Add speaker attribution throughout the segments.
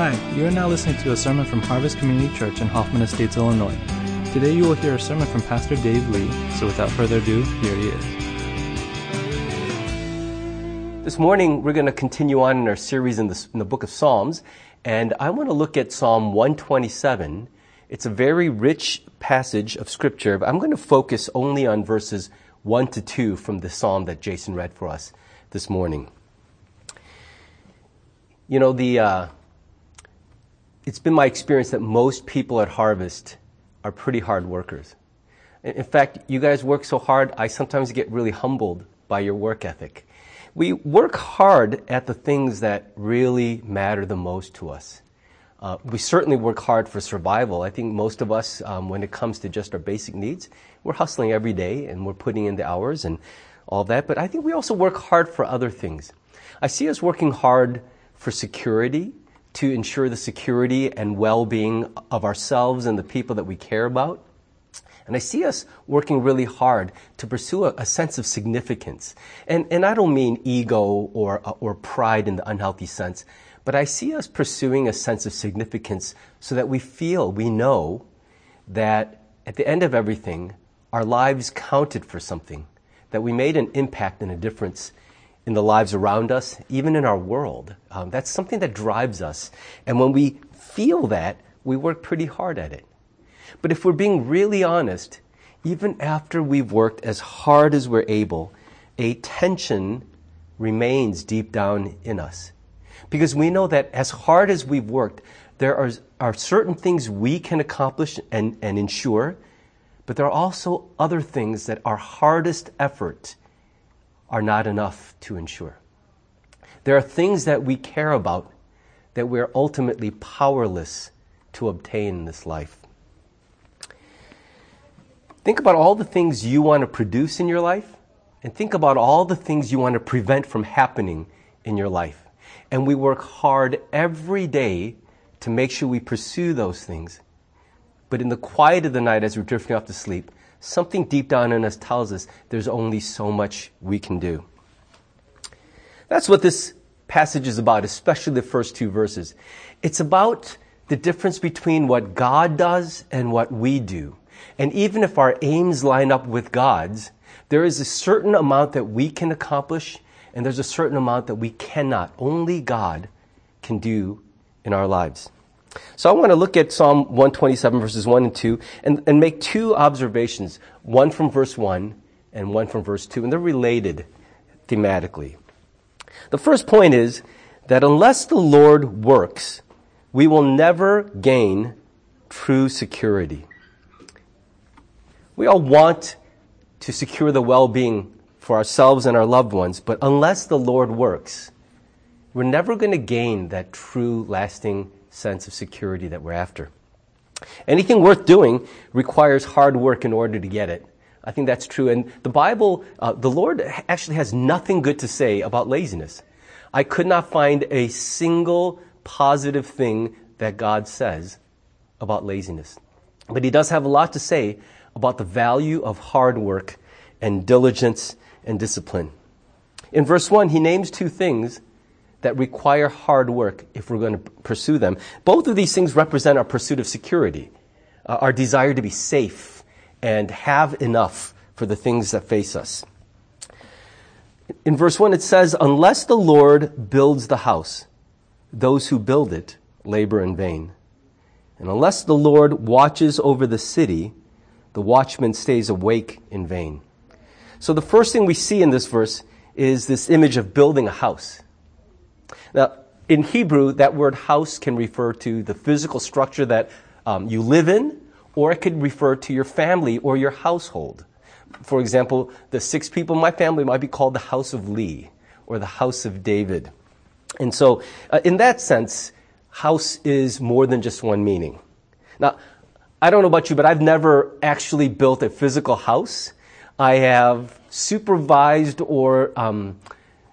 Speaker 1: Hi, you are now listening to a sermon from Harvest Community Church in Hoffman Estates, Illinois. Today you will hear a sermon from Pastor Dave Lee, so without further ado, here he is.
Speaker 2: This morning we're going to continue on in our series in the, in the book of Psalms, and I want to look at Psalm 127. It's a very rich passage of scripture, but I'm going to focus only on verses 1 to 2 from the psalm that Jason read for us this morning. You know, the. Uh, it's been my experience that most people at Harvest are pretty hard workers. In fact, you guys work so hard, I sometimes get really humbled by your work ethic. We work hard at the things that really matter the most to us. Uh, we certainly work hard for survival. I think most of us, um, when it comes to just our basic needs, we're hustling every day and we're putting in the hours and all that. But I think we also work hard for other things. I see us working hard for security, to ensure the security and well being of ourselves and the people that we care about. And I see us working really hard to pursue a, a, sense of significance. And, and I don't mean ego or, uh, or pride in the unhealthy sense, but I see us pursuing a sense of significance so that we feel, we know that at the end of everything, our lives counted for something, that we made an impact and a difference in the lives around us, even in our world. Um, that's something that drives us. And when we feel that, we work pretty hard at it. But if we're being really honest, even after we've worked as hard as we're able, a tension remains deep down in us. Because we know that as hard as we've worked, there are, are certain things we can accomplish and, and ensure, but there are also other things that our hardest effort are not enough to ensure. There are things that we care about that we're ultimately powerless to obtain in this life. Think about all the things you want to produce in your life, and think about all the things you want to prevent from happening in your life. And we work hard every day to make sure we pursue those things. But in the quiet of the night, as we're drifting off to sleep, something deep down in us tells us there's only so much we can do. That's what this passage is about, especially the first two verses. It's about the difference between what God does and what we do. And even if our aims line up with God's, there is a certain amount that we can accomplish, and there's a certain amount that we cannot. Only God can do in our lives. So I want to look at Psalm 127 verses 1 and 2 and, and make two observations, one from verse 1 and one from verse 2, and they're related thematically. The first point is that unless the Lord works, we will never gain true security. We all want to secure the well-being for ourselves and our loved ones, but unless the Lord works, we're never going to gain that true lasting sense of security that we're after. Anything worth doing requires hard work in order to get it. I think that's true. And the Bible, uh, the Lord actually has nothing good to say about laziness. I could not find a single positive thing that God says about laziness. But He does have a lot to say about the value of hard work and diligence and discipline. In verse 1, He names two things that require hard work if we're going to pursue them. Both of these things represent our pursuit of security, uh, our desire to be safe and have enough for the things that face us. In verse 1, it says, Unless the Lord builds the house, those who build it labor in vain. And unless the Lord watches over the city, the watchman stays awake in vain. So the first thing we see in this verse is this image of building a house. Now, in Hebrew, that word house can refer to the physical structure that um, you live in, or it could refer to your family or your household. For example, the six people in my family might be called the house of Lee or the house of David. And so, uh, in that sense, house is more than just one meaning. Now, I don't know about you, but I've never actually built a physical house. I have supervised or um,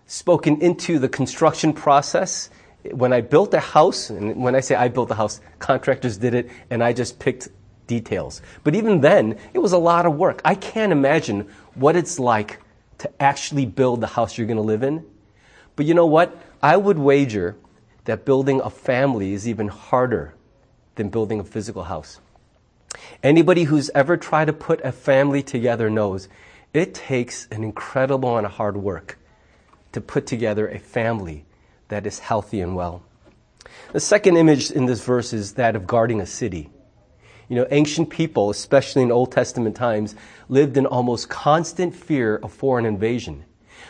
Speaker 2: spoken into the construction process. When I built a house, and when I say I built the house, contractors did it, and I just picked details. But even then, it was a lot of work. I can't imagine what it's like to actually build the house you're going to live in. But you know what? I would wager that building a family is even harder than building a physical house. Anybody who's ever tried to put a family together knows it takes an incredible amount of hard work to put together a family that is healthy and well. The second image in this verse is that of guarding a city. You know, ancient people, especially in Old Testament times, lived in almost constant fear of foreign invasion.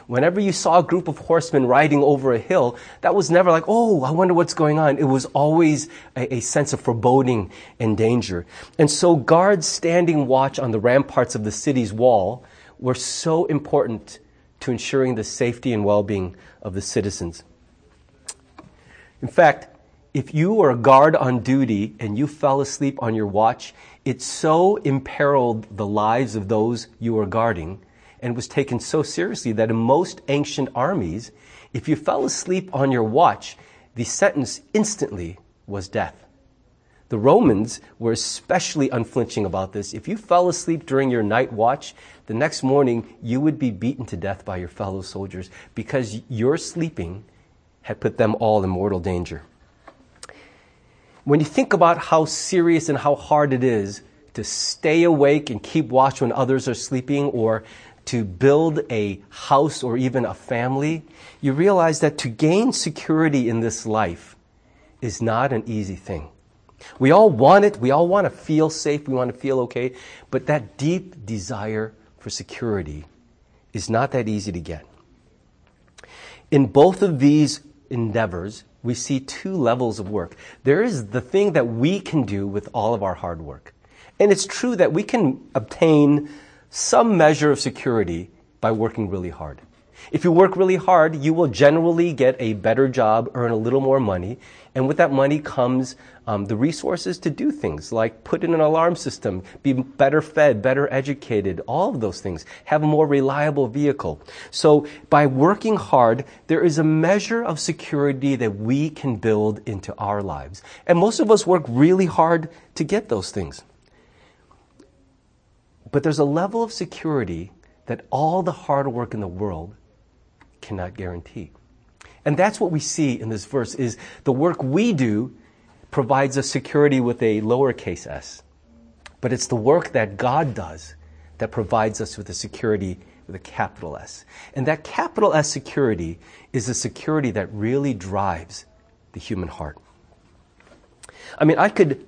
Speaker 2: Whenever you saw a group of horsemen riding over a hill, that was never like, oh, I wonder what's going on. It was always a, a, sense of foreboding and danger. And so guards standing watch on the ramparts of the city's wall were so important to ensuring the safety and well being of the citizens. In fact, if you were a guard on duty and you fell asleep on your watch, it so imperiled the lives of those you were guarding and was taken so seriously that in most ancient armies, if you fell asleep on your watch, the sentence instantly was death. The Romans were especially unflinching about this. If you fell asleep during your night watch, the next morning you would be beaten to death by your fellow soldiers because your sleeping had put them all in mortal danger. When you think about how serious and how hard it is to stay awake and keep watch when others are sleeping or to build a house or even a family, you realize that to gain security in this life is not an easy thing. We all want it. We all want to feel safe. We want to feel okay. But that deep desire for security is not that easy to get. In both of these endeavors, we see two levels of work. There is the thing that we can do with all of our hard work. And it's true that we can obtain some measure of security by working really hard. If you work really hard, you will generally get a better job, earn a little more money, and with that money comes um, the resources to do things like put in an alarm system, be better fed, better educated, all of those things, have a more reliable vehicle. So by working hard, there is a measure of security that we can build into our lives. And most of us work really hard to get those things. But there's a level of security that all the hard work in the world cannot guarantee. And that's what we see in this verse is the work we do provides us security with a lowercase s. But it's the work that God does that provides us with the security with a capital S. And that capital S security is the security that really drives the human heart. I mean, I could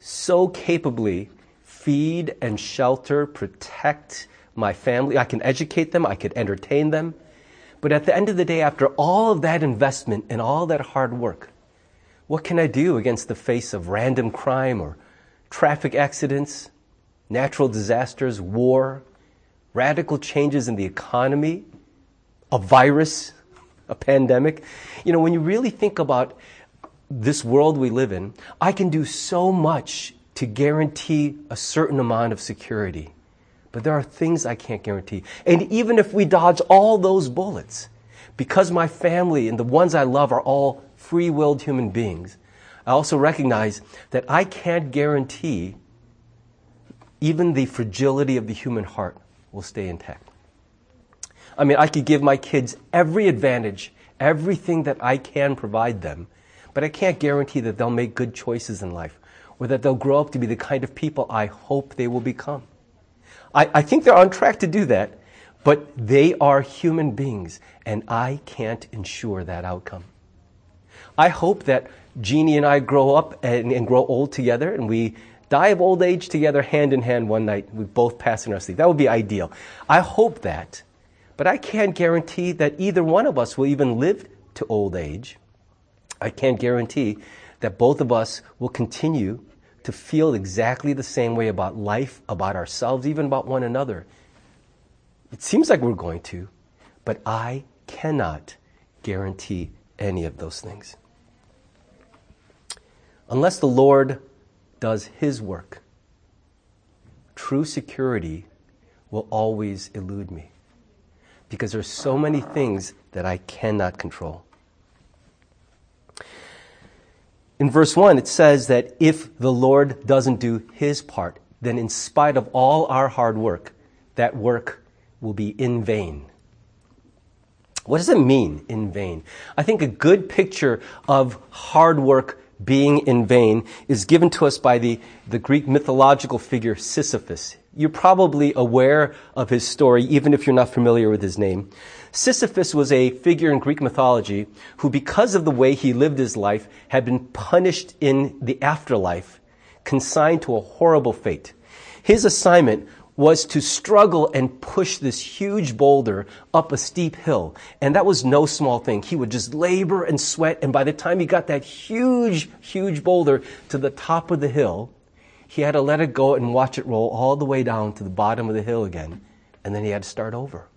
Speaker 2: so capably feed and shelter, protect my family. I can educate them, I could entertain them. But at the end of the day, after all of that investment and all that hard work, what can I do against the face of random crime or traffic accidents, natural disasters, war, radical changes in the economy, a virus, a pandemic? You know, when you really think about this world we live in, I can do so much to guarantee a certain amount of security. But there are things I can't guarantee. And even if we dodge all those bullets, because my family and the ones I love are all free willed human beings, I also recognize that I can't guarantee even the fragility of the human heart will stay intact. I mean, I could give my kids every advantage, everything that I can provide them, but I can't guarantee that they'll make good choices in life or that they'll grow up to be the kind of people I hope they will become. I, I think they're on track to do that, but they are human beings, and I can't ensure that outcome. I hope that Jeannie and I grow up and, and grow old together and we die of old age together hand in hand one night. We both pass in our sleep. That would be ideal. I hope that. But I can't guarantee that either one of us will even live to old age. I can't guarantee that both of us will continue to feel exactly the same way about life, about ourselves, even about one another. It seems like we're going to, but I cannot guarantee any of those things unless the Lord does his work, true security will always elude me because there are so many things that I cannot control. In verse 1, it says that if the Lord doesn't do his part, then in spite of all our hard work, that work will be in vain. What does it mean, in vain? I think a good picture of hard work being in vain is given to us by the, the Greek mythological figure Sisyphus. You're probably aware of his story, even if you're not familiar with his name. Sisyphus was a figure in Greek mythology who, because of the way he lived his life, had been punished in the afterlife, consigned to a horrible fate. His assignment was to struggle and push this huge boulder up a steep hill. And that was no small thing. He would just labor and sweat. And by the time he got that huge, huge boulder to the top of the hill, he had to let it go and watch it roll all the way down to the bottom of the hill again. And then he had to start over.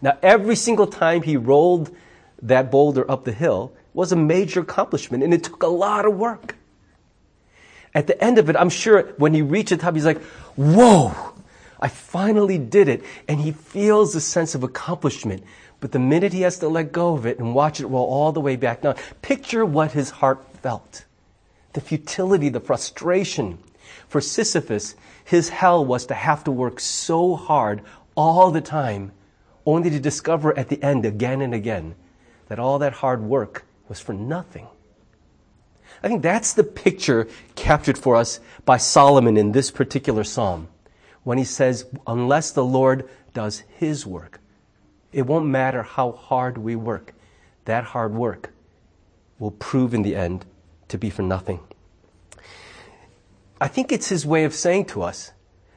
Speaker 2: Now, every single time he rolled that boulder up the hill was a major accomplishment. And it took a lot of work. At the end of it, I'm sure when he reaches the top, he's like, whoa, I finally did it. And he feels a sense of accomplishment. But the minute he has to let go of it and watch it roll all the way back down, picture what his heart felt. The futility, the frustration. For Sisyphus, his hell was to have to work so hard all the time, only to discover at the end again and again that all that hard work was for nothing. I think that's the picture captured for us by Solomon in this particular psalm when he says, Unless the Lord does his work, it won't matter how hard we work. That hard work will prove in the end to be for nothing. I think it's his way of saying to us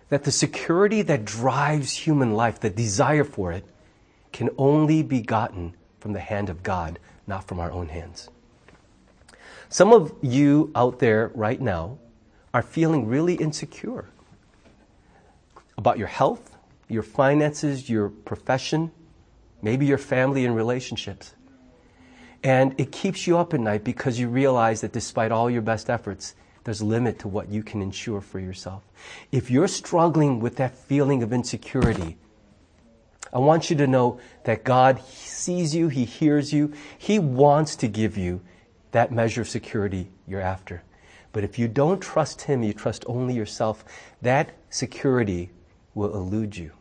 Speaker 2: that the security that drives human life, the desire for it, can only be gotten from the hand of God, not from our own hands. Some of you out there right now are feeling really insecure about your health, your finances, your profession, maybe your family and relationships. And it keeps you up at night because you realize that despite all your best efforts, there's a limit to what you can ensure for yourself. If you're struggling with that feeling of insecurity, I want you to know that God sees you, He hears you, He wants to give you that measure of security you're after. But if you don't trust Him, you trust only yourself, that security will elude you.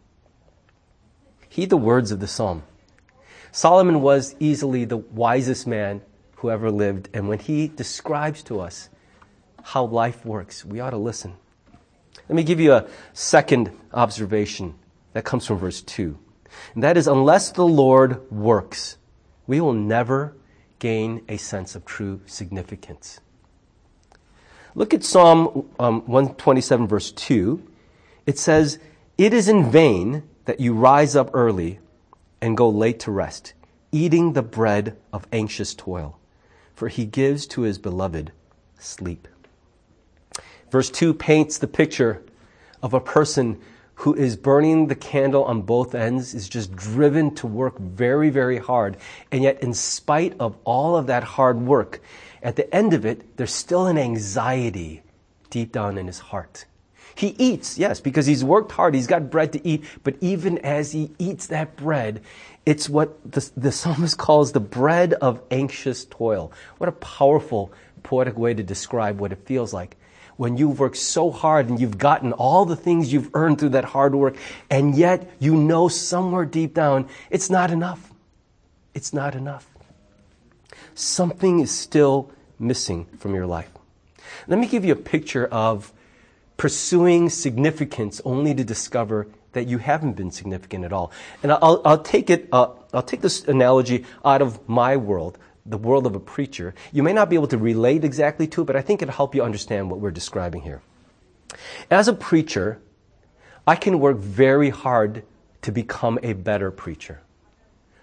Speaker 2: Heed the words of the psalm. Solomon was easily the wisest man who ever lived, and when he describes to us how life works, we ought to listen. Let me give you a second observation that comes from verse 2. And that is, unless the Lord works, we will never gain a sense of true significance. Look at Psalm um, 127, verse 2. It says, It is in vain that you rise up early and go late to rest, eating the bread of anxious toil, for he gives to his beloved sleep. Verse 2 paints the picture of a person who is burning the candle on both ends is just driven to work very, very hard. And yet, in spite of all of that hard work, at the end of it, there's still an anxiety deep down in his heart. He eats, yes, because he's worked hard, he's got bread to eat, but even as he eats that bread, it's what the, the psalmist calls the bread of anxious toil. What a powerful poetic way to describe what it feels like when you've worked so hard and you've gotten all the things you've earned through that hard work, and yet you know somewhere deep down it's not enough. It's not enough. Something is still missing from your life. Let me give you a picture of pursuing significance only to discover that you haven't been significant at all. And I'll, I'll take it, uh, I'll take this analogy out of my world the world of a preacher. You may not be able to relate exactly to it, but I think it'll help you understand what we're describing here. As a preacher, I can work very hard to become a better preacher.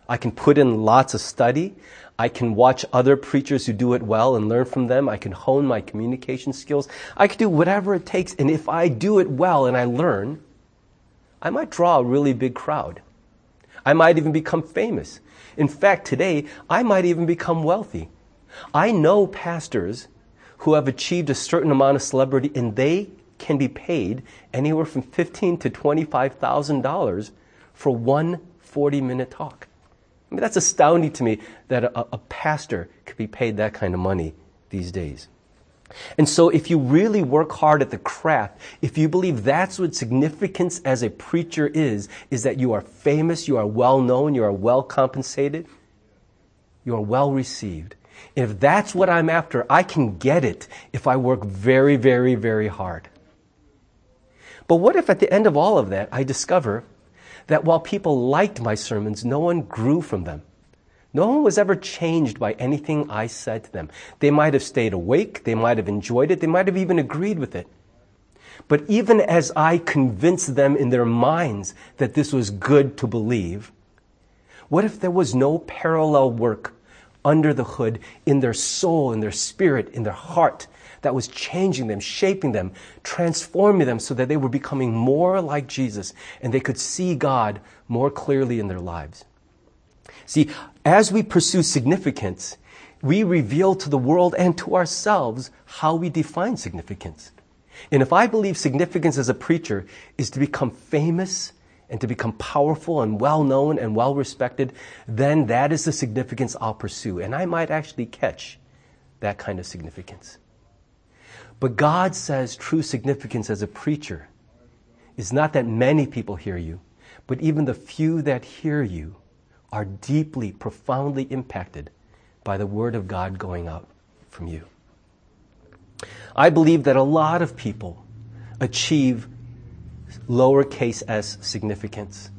Speaker 2: I can put in lots of study. I can watch other preachers who do it well and learn from them. I can hone my communication skills. I can do whatever it takes. And if I do it well and I learn, I might draw a really big crowd. I might even become famous. In fact, today, I might even become wealthy. I know pastors who have achieved a certain amount of celebrity and they can be paid anywhere from fifteen to twenty-five thousand dollars for one 40-minute talk. I mean, that's astounding to me that a, a pastor could be paid that kind of money these days. And so if you really work hard at the craft, if you believe that's what significance as a preacher is, is that you are famous, you are well known, you are well compensated, you are well received. And if that's what I'm after, I can get it if I work very, very, very hard. But what if at the end of all of that, I discover that while people liked my sermons, no one grew from them? No one was ever changed by anything I said to them. They might have stayed awake, they might have enjoyed it, they might have even agreed with it. But even as I convinced them in their minds that this was good to believe, what if there was no parallel work under the hood in their soul, in their spirit, in their heart that was changing them, shaping them, transforming them so that they were becoming more like Jesus and they could see God more clearly in their lives? See, as we pursue significance, we reveal to the world and to ourselves how we define significance. And if I believe significance as a preacher is to become famous and to become powerful and well known and well respected, then that is the significance I'll pursue. And I might actually catch that kind of significance. But God says true significance as a preacher is not that many people hear you, but even the few that hear you are deeply, profoundly impacted by the Word of God going out from you. I believe that a lot of people achieve lowercase s significance.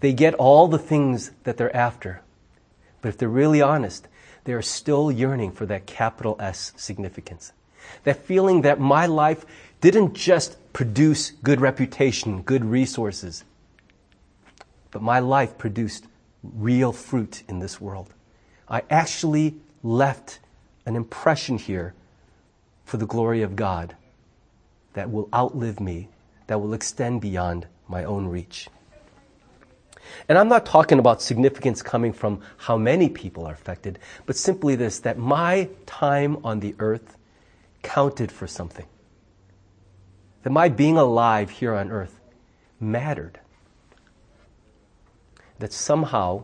Speaker 2: They get all the things that they're after, but if they're really honest, they are still yearning for that capital S significance. That feeling that my life didn't just produce good reputation, good resources, but my life produced real fruit in this world. I actually left an impression here for the glory of God that will outlive me, that will extend beyond my own reach. And I'm not talking about significance coming from how many people are affected, but simply this that my time on the earth counted for something. That my being alive here on earth mattered that somehow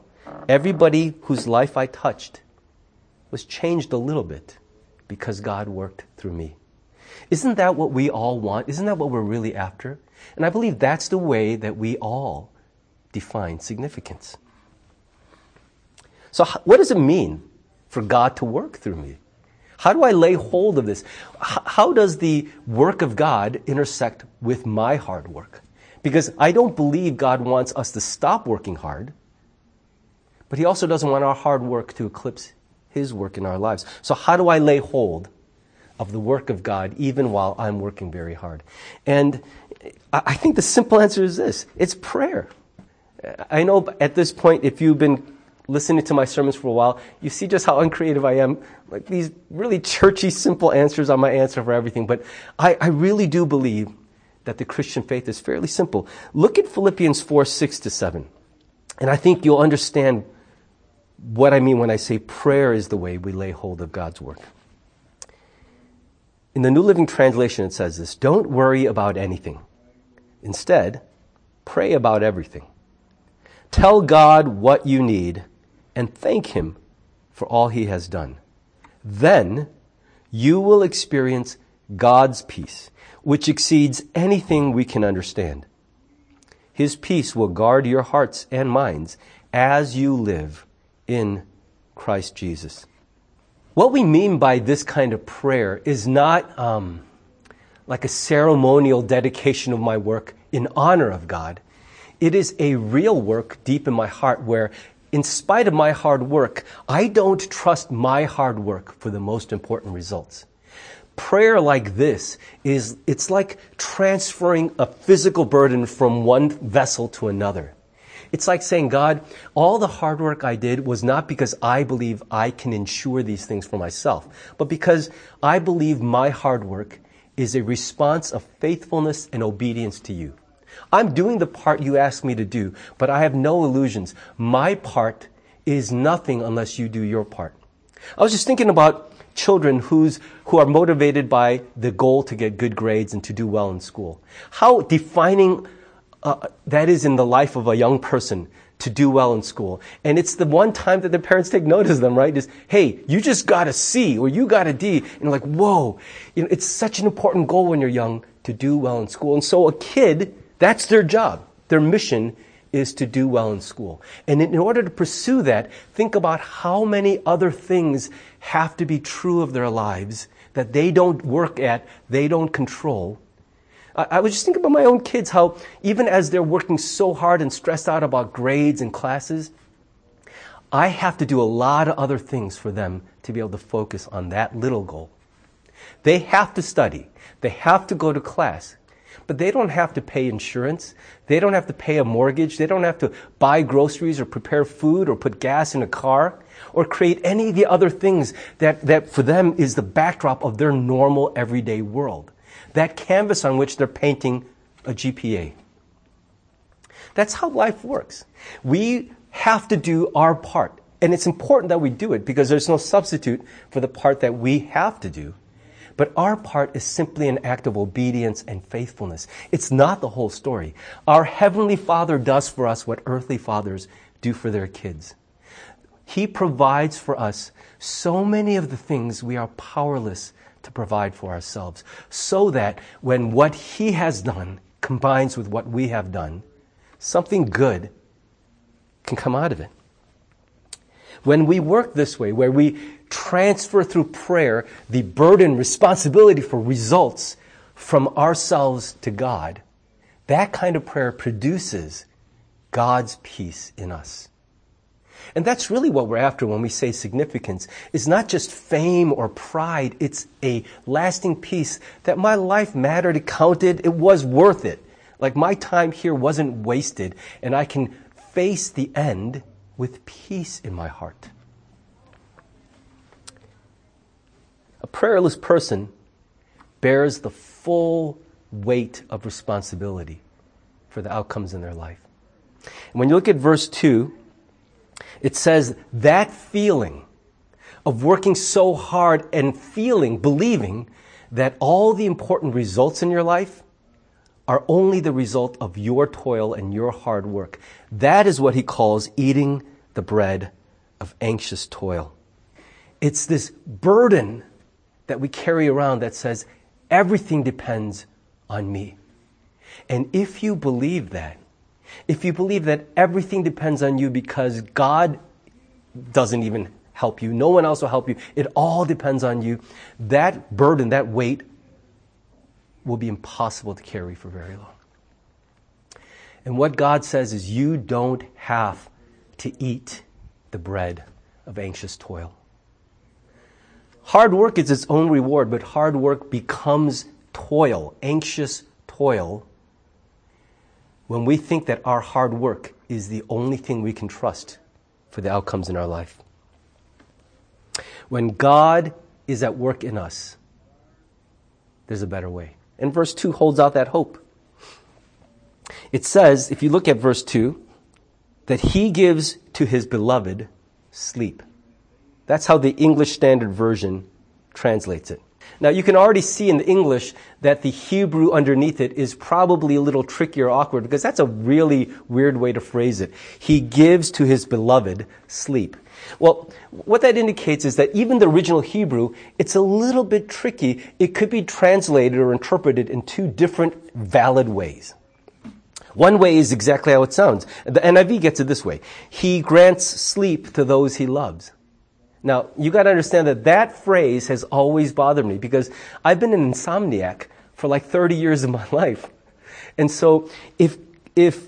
Speaker 2: everybody whose life I touched was changed a little bit because God worked through me. Isn't that what we all want? Isn't that what we're really after? And I believe that's the way that we all define significance. So, what does it mean for God to work through me? How do I lay hold of this? How does the work of God intersect with my hard work? Because I don't believe God wants us to stop working hard, but He also doesn't want our hard work to eclipse His work in our lives. So, how do I lay hold of the work of God even while I'm working very hard? And I think the simple answer is this it's prayer. I know at this point, if you've been listening to my sermons for a while, you see just how uncreative I am. Like these really churchy, simple answers on my answer for everything. But I, I really do believe that the Christian faith is fairly simple. Look at Philippians 4 6 to 7. And I think you'll understand what I mean when I say prayer is the way we lay hold of God's work. In the New Living Translation, it says this Don't worry about anything. Instead, pray about everything. Tell God what you need and thank Him for all He has done. Then you will experience God's peace which exceeds anything we can understand. His peace will guard your hearts and minds as you live in Christ Jesus. What we mean by this kind of prayer is not um, like a ceremonial dedication of my work in honor of God. It is a real work deep in my heart where, in spite of my hard work, I don't trust my hard work for the most important results prayer like this is it's like transferring a physical burden from one vessel to another. It's like saying, God, all the hard work I did was not because I believe I can ensure these things for myself, but because I believe my hard work is a response of faithfulness and obedience to you. I'm doing the part you asked me to do, but I have no illusions. My part is nothing unless you do your part. I was just thinking about children who's, who are motivated by the goal to get good grades and to do well in school. How defining uh, that is in the life of a young person to do well in school. And it's the one time that their parents take notice of them, right? Is, hey, you just got a C or you got a D. And like, whoa, you know, it's such an important goal when you're young to do well in school. And so a kid, that's their job. Their mission is to do well in school. And in order to pursue that, think about how many other things have to be true of their lives that they don't work at, they don't control. I, was just thinking about my own kids, how even as they're working so hard and stressed out about grades and classes, I have to do a lot of other things for them to be able to focus on that little goal. They have to study. They have to go to class. But they don't have to pay insurance. They don't have to pay a mortgage. They don't have to buy groceries or prepare food or put gas in a car or create any of the other things that, that for them is the backdrop of their normal everyday world. That canvas on which they're painting a GPA. That's how life works. We have to do our part. And it's important that we do it because there's no substitute for the part that we have to do but our part is simply an act of obedience and faithfulness. It's not the whole story. Our Heavenly Father does for us what earthly fathers do for their kids. He provides for us so many of the things we are powerless to provide for ourselves, so that when what He has done combines with what we have done, something good can come out of it. When we work this way, where we transfer through prayer the burden, responsibility for results from ourselves to God, that kind of prayer produces God's peace in us. And that's really what we're after when we say significance. It's not just fame or pride, it's a lasting peace that my life mattered, it counted, it was worth it. Like my time here wasn't wasted, and I can face the end with peace in my heart. prayerless person bears the full weight of responsibility for the outcomes in their life. And when you look at verse 2, it says that feeling of working so hard and feeling, believing that all the important results in your life are only the result of your toil and your hard work. That is what he calls eating the bread of anxious toil. It's this burden that we carry around that says, everything depends on me. And if you believe that, if you believe that everything depends on you because God doesn't even help you, no one else will help you, it all depends on you, that burden, that weight will be impossible to carry for very long. And what God says is, you don't have to eat the bread of anxious toil. Hard work is its own reward, but hard work becomes toil, anxious toil, when we think that our hard work is the only thing we can trust for the outcomes in our life. When God is at work in us, there's a better way. And verse 2 holds out that hope. It says, if you look at verse 2, that he gives to his beloved sleep. That's how the English Standard Version translates it. Now you can already see in the English that the Hebrew underneath it is probably a little tricky or awkward because that's a really weird way to phrase it. He gives to his beloved sleep. Well, what that indicates is that even the original Hebrew, it's a little bit tricky. It could be translated or interpreted in two different valid ways. One way is exactly how it sounds. The NIV gets it this way. He grants sleep to those he loves. Now, you got to understand that that phrase has always bothered me because I've been an insomniac for like 30 years of my life. And so, if, if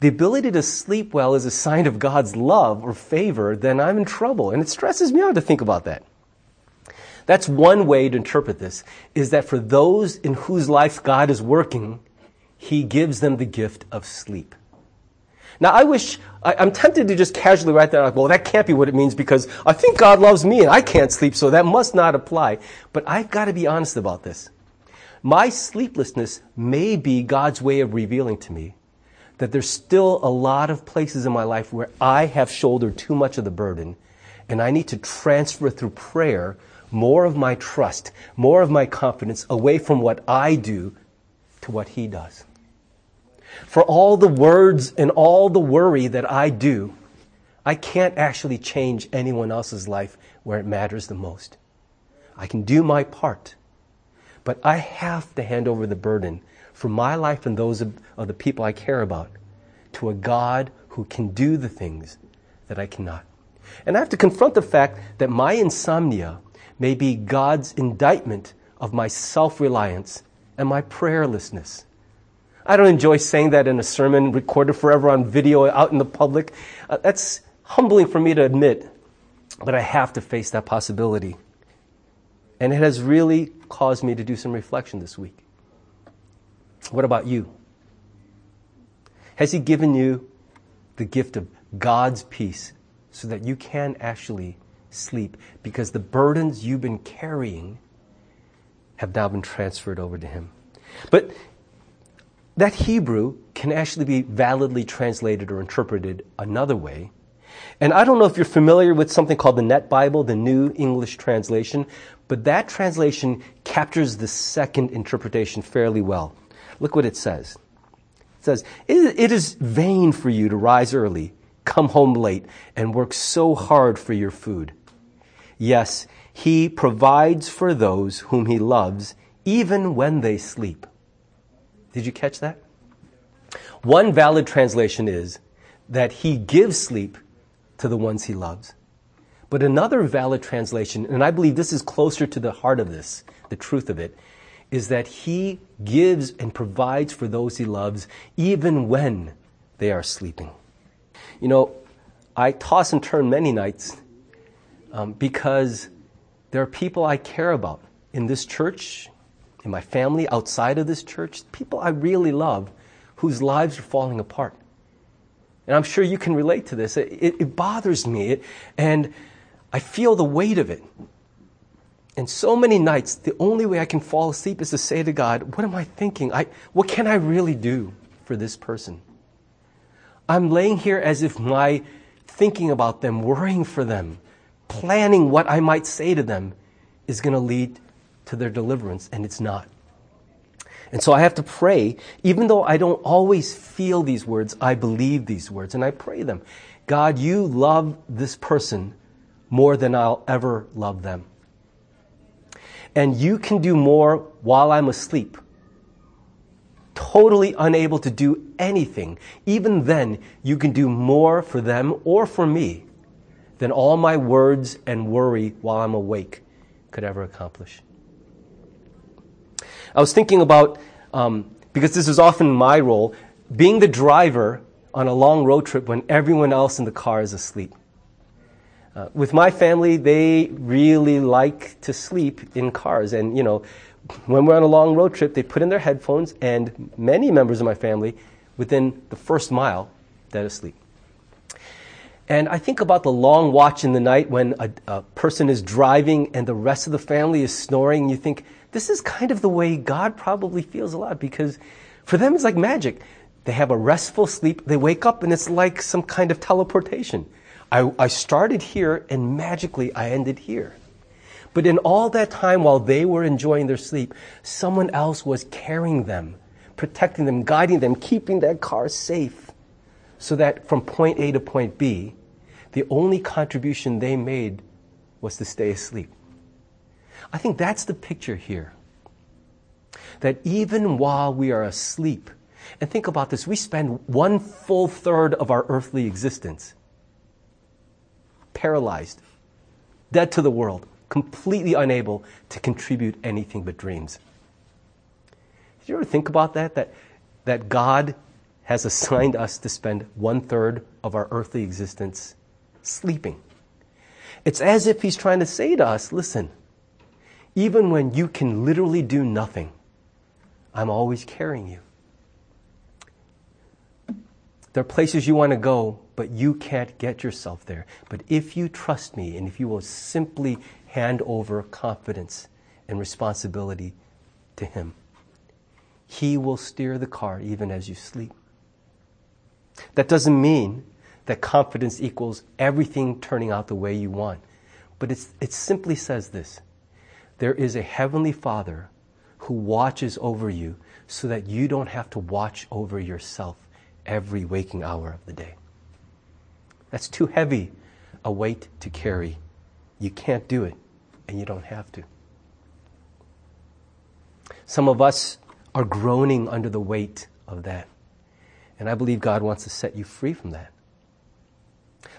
Speaker 2: the ability to sleep well is a sign of God's love or favor, then I'm in trouble. And it stresses me out to think about that. That's one way to interpret this, is that for those in whose life God is working, He gives them the gift of sleep. Now, I wish, I, am tempted to just casually write that out, well, that can't be what it means because I think God loves me and I can't sleep, so that must not apply. But I've got to be honest about this. My sleeplessness may be God's way of revealing to me that there's still a lot of places in my life where I have shouldered too much of the burden and I need to transfer through prayer more of my trust, more of my confidence away from what I do to what He does. For all the words and all the worry that I do, I can't actually change anyone else's life where it matters the most. I can do my part, but I have to hand over the burden for my life and those of, of the people I care about to a God who can do the things that I cannot. And I have to confront the fact that my insomnia may be God's indictment of my self reliance and my prayerlessness. I don't enjoy saying that in a sermon recorded forever on video out in the public. Uh, that's humbling for me to admit, but I have to face that possibility. And it has really caused me to do some reflection this week. What about you? Has He given you the gift of God's peace so that you can actually sleep because the burdens you've been carrying have now been transferred over to Him? But that Hebrew can actually be validly translated or interpreted another way. And I don't know if you're familiar with something called the Net Bible, the New English Translation, but that translation captures the second interpretation fairly well. Look what it says. It says, It is vain for you to rise early, come home late, and work so hard for your food. Yes, he provides for those whom he loves, even when they sleep. Did you catch that? One valid translation is that he gives sleep to the ones he loves. But another valid translation, and I believe this is closer to the heart of this, the truth of it, is that he gives and provides for those he loves even when they are sleeping. You know, I toss and turn many nights um, because there are people I care about in this church, in my family, outside of this church, people I really love whose lives are falling apart. And I'm sure you can relate to this. It, it, it bothers me, it, and I feel the weight of it. And so many nights, the only way I can fall asleep is to say to God, What am I thinking? I, what can I really do for this person? I'm laying here as if my thinking about them, worrying for them, planning what I might say to them is going to lead to their deliverance, and it's not. And so I have to pray, even though I don't always feel these words, I believe these words, and I pray them. God, you love this person more than I'll ever love them. And you can do more while I'm asleep. Totally unable to do anything. Even then, you can do more for them or for me than all my words and worry while I'm awake could ever accomplish. I was thinking about, um, because this is often my role, being the driver on a long road trip when everyone else in the car is asleep. Uh, with my family, they really like to sleep in cars. And, you know, when we're on a long road trip, they put in their headphones, and many members of my family, within the first mile, they're asleep. And I think about the long watch in the night when a, a, person is driving and the rest of the family is snoring. You think, this is kind of the way God probably feels a lot because for them it's like magic. They have a restful sleep, they wake up, and it's like some kind of teleportation. I, I started here and magically I ended here. But in all that time while they were enjoying their sleep, someone else was carrying them, protecting them, guiding them, keeping that car safe so that from point A to point B, the only contribution they made was to stay asleep. I think that's the picture here. That even while we are asleep, and think about this, we spend one full third of our earthly existence paralyzed, dead to the world, completely unable to contribute anything but dreams. Did you ever think about that? That, that God has assigned us to spend one third of our earthly existence sleeping. It's as if he's trying to say to us listen, even when you can literally do nothing, I'm always carrying you. There are places you want to go, but you can't get yourself there. But if you trust me and if you will simply hand over confidence and responsibility to Him, He will steer the car even as you sleep. That doesn't mean that confidence equals everything turning out the way you want, but it simply says this there is a heavenly Father who watches over you so that you don't have to watch over yourself every waking hour of the day. That's too heavy a weight to carry. You can't do it, and you don't have to. Some of us are groaning under the weight of that. And I believe God wants to set you free from that.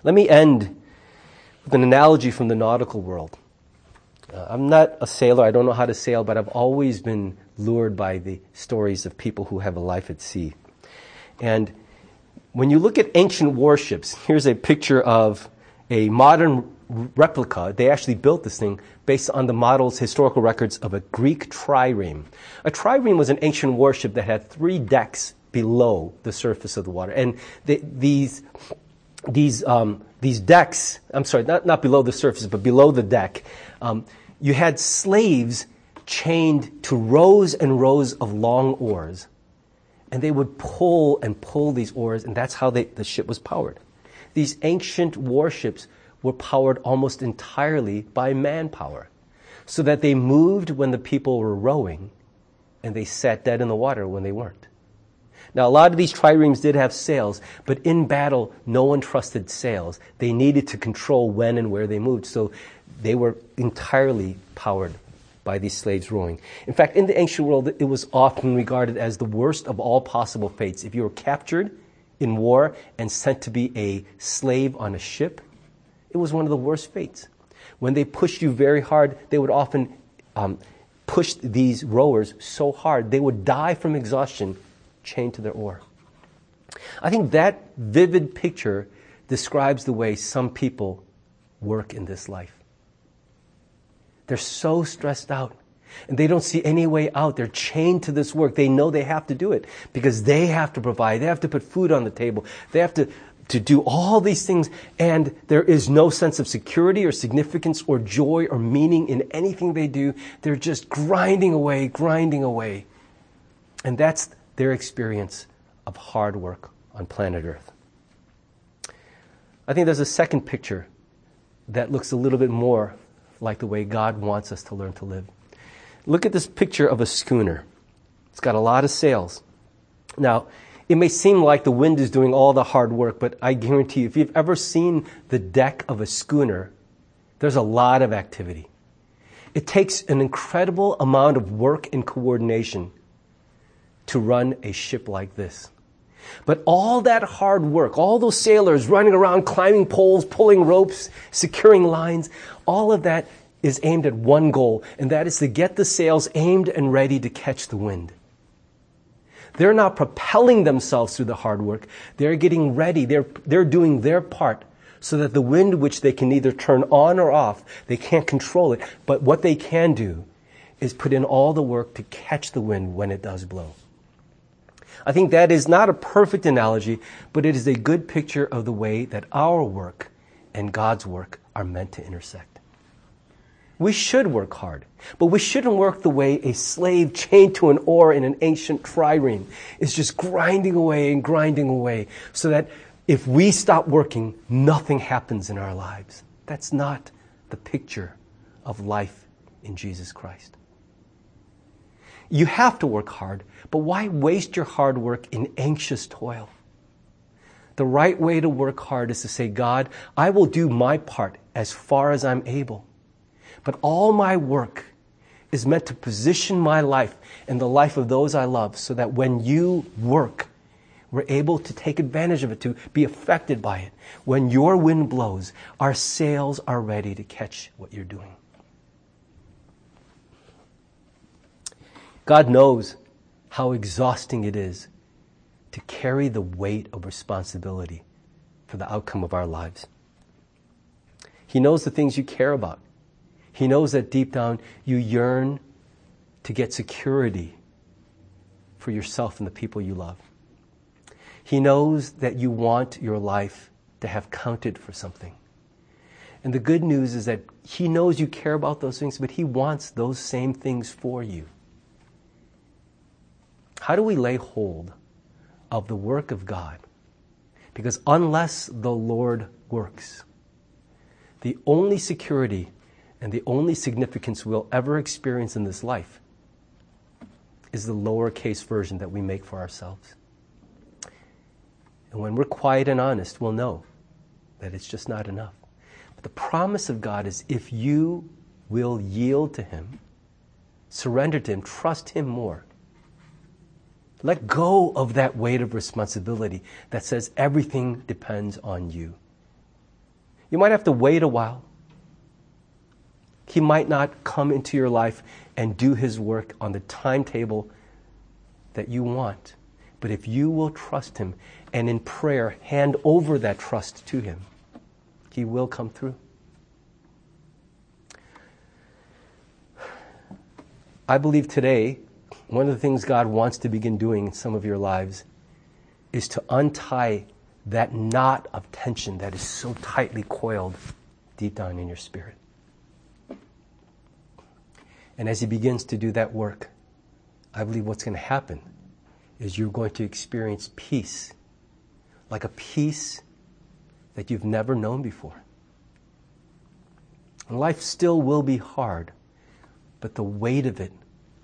Speaker 2: Let me end with an analogy from the nautical world. Uh, I'm not a sailor, I don't know how to sail, but I've always been lured by the stories of people who have a life at sea. And when you look at ancient warships, here's a picture of a modern replica. They actually built this thing based on the model's historical records of a Greek trireme. A trireme was an ancient warship that had three decks below the surface of the water. And the, these, these, um, these decks, I'm sorry, not, not below the surface, but below the deck, um, you had slaves chained to rows and rows of long oars. And they would pull and pull these oars, and that's how they, the ship was powered. These ancient warships were powered almost entirely by manpower, so that they moved when the people were rowing, and they sat dead in the water when they weren't. Now, a lot of these triremes did have sails, but in battle, no one trusted sails. They needed to control when and where they moved, so they were entirely powered by these slaves rowing. In fact, in the ancient world, it was often regarded as the worst of all possible fates. If you were captured in war and sent to be a slave on a ship, it was one of the worst fates. When they pushed you very hard, they would often um, push these rowers so hard they would die from exhaustion chained to their oar. I think that vivid picture describes the way some people work in this life. They're so stressed out and they don't see any way out. They're chained to this work. They know they have to do it because they have to provide. They have to put food on the table. They have to, to do all these things. And there is no sense of security or significance or joy or meaning in anything they do. They're just grinding away, grinding away. And that's their experience of hard work on planet Earth. I think there's a second picture that looks a little bit more like the way God wants us to learn to live. Look at this picture of a schooner. It's got a lot of sails. Now, it may seem like the wind is doing all the hard work, but I guarantee you, if you've ever seen the deck of a schooner, there's a lot of activity. It takes an incredible amount of work and coordination to run a ship like this. But all that hard work, all those sailors running around, climbing poles, pulling ropes, securing lines, all of that is aimed at one goal, and that is to get the sails aimed and ready to catch the wind. They're not propelling themselves through the hard work. They're getting ready. They're, they're doing their part so that the wind, which they can either turn on or off, they can't control it. But what they can do is put in all the work to catch the wind when it does blow. I think that is not a perfect analogy, but it is a good picture of the way that our work and God's work are meant to intersect. We should work hard, but we shouldn't work the way a slave chained to an oar in an ancient trireme is just grinding away and grinding away so that if we stop working, nothing happens in our lives. That's not the picture of life in Jesus Christ. You have to work hard, but why waste your hard work in anxious toil? The right way to work hard is to say, God, I will do my part as far as I'm able, but all my work is meant to position my life and the life of those I love so that when you work, we're able to take advantage of it, to be affected by it. When your wind blows, our sails are ready to catch what you're doing. God knows how exhausting it is to carry the weight of responsibility for the outcome of our lives. He knows the things you care about. He knows that deep down you yearn to get security for yourself and the people you love. He knows that you want your life to have counted for something. And the good news is that He knows you care about those things, but He wants those same things for you. How do we lay hold of the work of God? Because unless the Lord works, the only security and the only significance we'll ever experience in this life is the lowercase version that we make for ourselves. And when we're quiet and honest, we'll know that it's just not enough. But the promise of God is if you will yield to Him, surrender to Him, trust Him more, let go of that weight of responsibility that says everything depends on you. You might have to wait a while. He might not come into your life and do his work on the timetable that you want. But if you will trust him and in prayer hand over that trust to him, he will come through. I believe today one of the things God wants to begin doing in some of your lives is to untie that knot of tension that is so tightly coiled deep down in your spirit. And as He begins to do that work, I believe what's going to happen is you're going to experience peace, like a peace that you've never known before. And life still will be hard, but the weight of it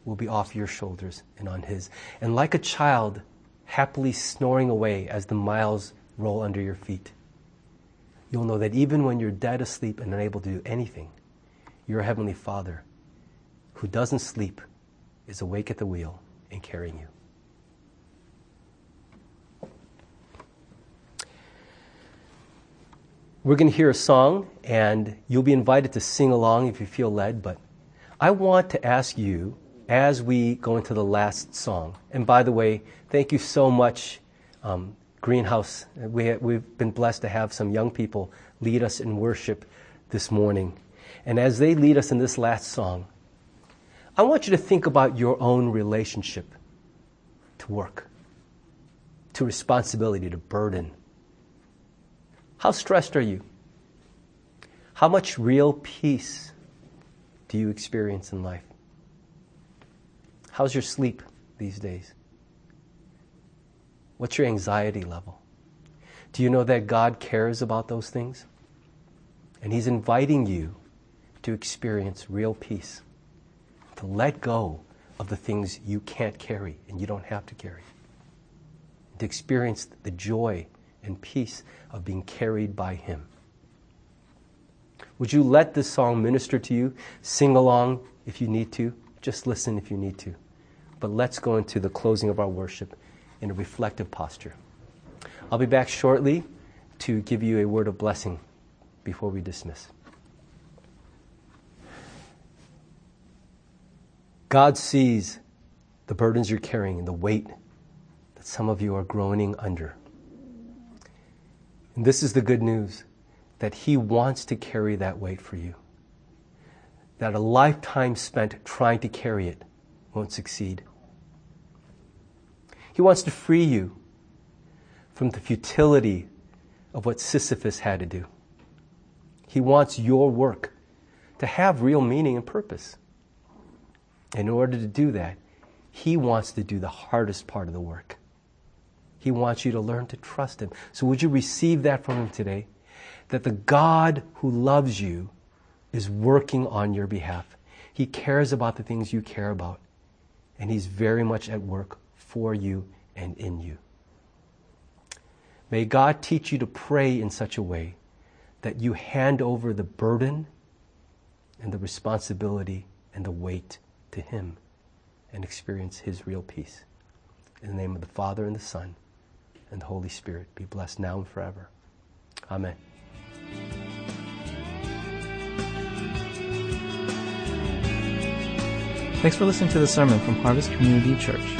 Speaker 2: will be off your shoulders and on his. And like a child, happily snoring away as the miles roll under your feet, you'll know that even when you're dead asleep and unable to do anything, your Heavenly Father, who doesn't sleep, is awake at the wheel and carrying you. We're going to hear a song, and you'll be invited to sing along if you feel led, but I want to ask you as we go into the last song. And by the way, thank you so much, um, Greenhouse. We, have been blessed to have some young people lead us in worship this morning. And as they lead us in this last song, I want you to think about your own relationship to work, to responsibility, to burden. How stressed are you? How much real peace do you experience in life? How's your sleep these days? What's your anxiety level? Do you know that God cares about those things? And He's inviting you to experience real peace, to let go of the things you can't carry and you don't have to carry, to experience the joy and peace of being carried by Him. Would you let this song minister to you? Sing along if you need to. Just listen if you need to. But let's go into the closing of our worship in a reflective posture. I'll be back shortly to give you a word of blessing before we dismiss. God sees the burdens you're carrying and the weight that some of you are groaning under. And this is the good news that He wants to carry that weight for you. That a lifetime spent trying to carry it won't succeed. He wants to free you from the futility of what Sisyphus had to do. He wants your work to have real meaning and purpose. In order to do that, He wants to do the hardest part of the work. He wants you to learn to trust Him. So, would you receive that from Him today? That the God who loves you is working on your behalf. He cares about the things you care about, and He's very much at work for you and in you. May God teach you to pray in such a way that you hand over the burden and the responsibility and the weight to Him and experience His real peace. In the name of the Father and the Son and the Holy Spirit, be blessed now and forever. Amen.
Speaker 1: Thanks for listening to the sermon from Harvest Community Church.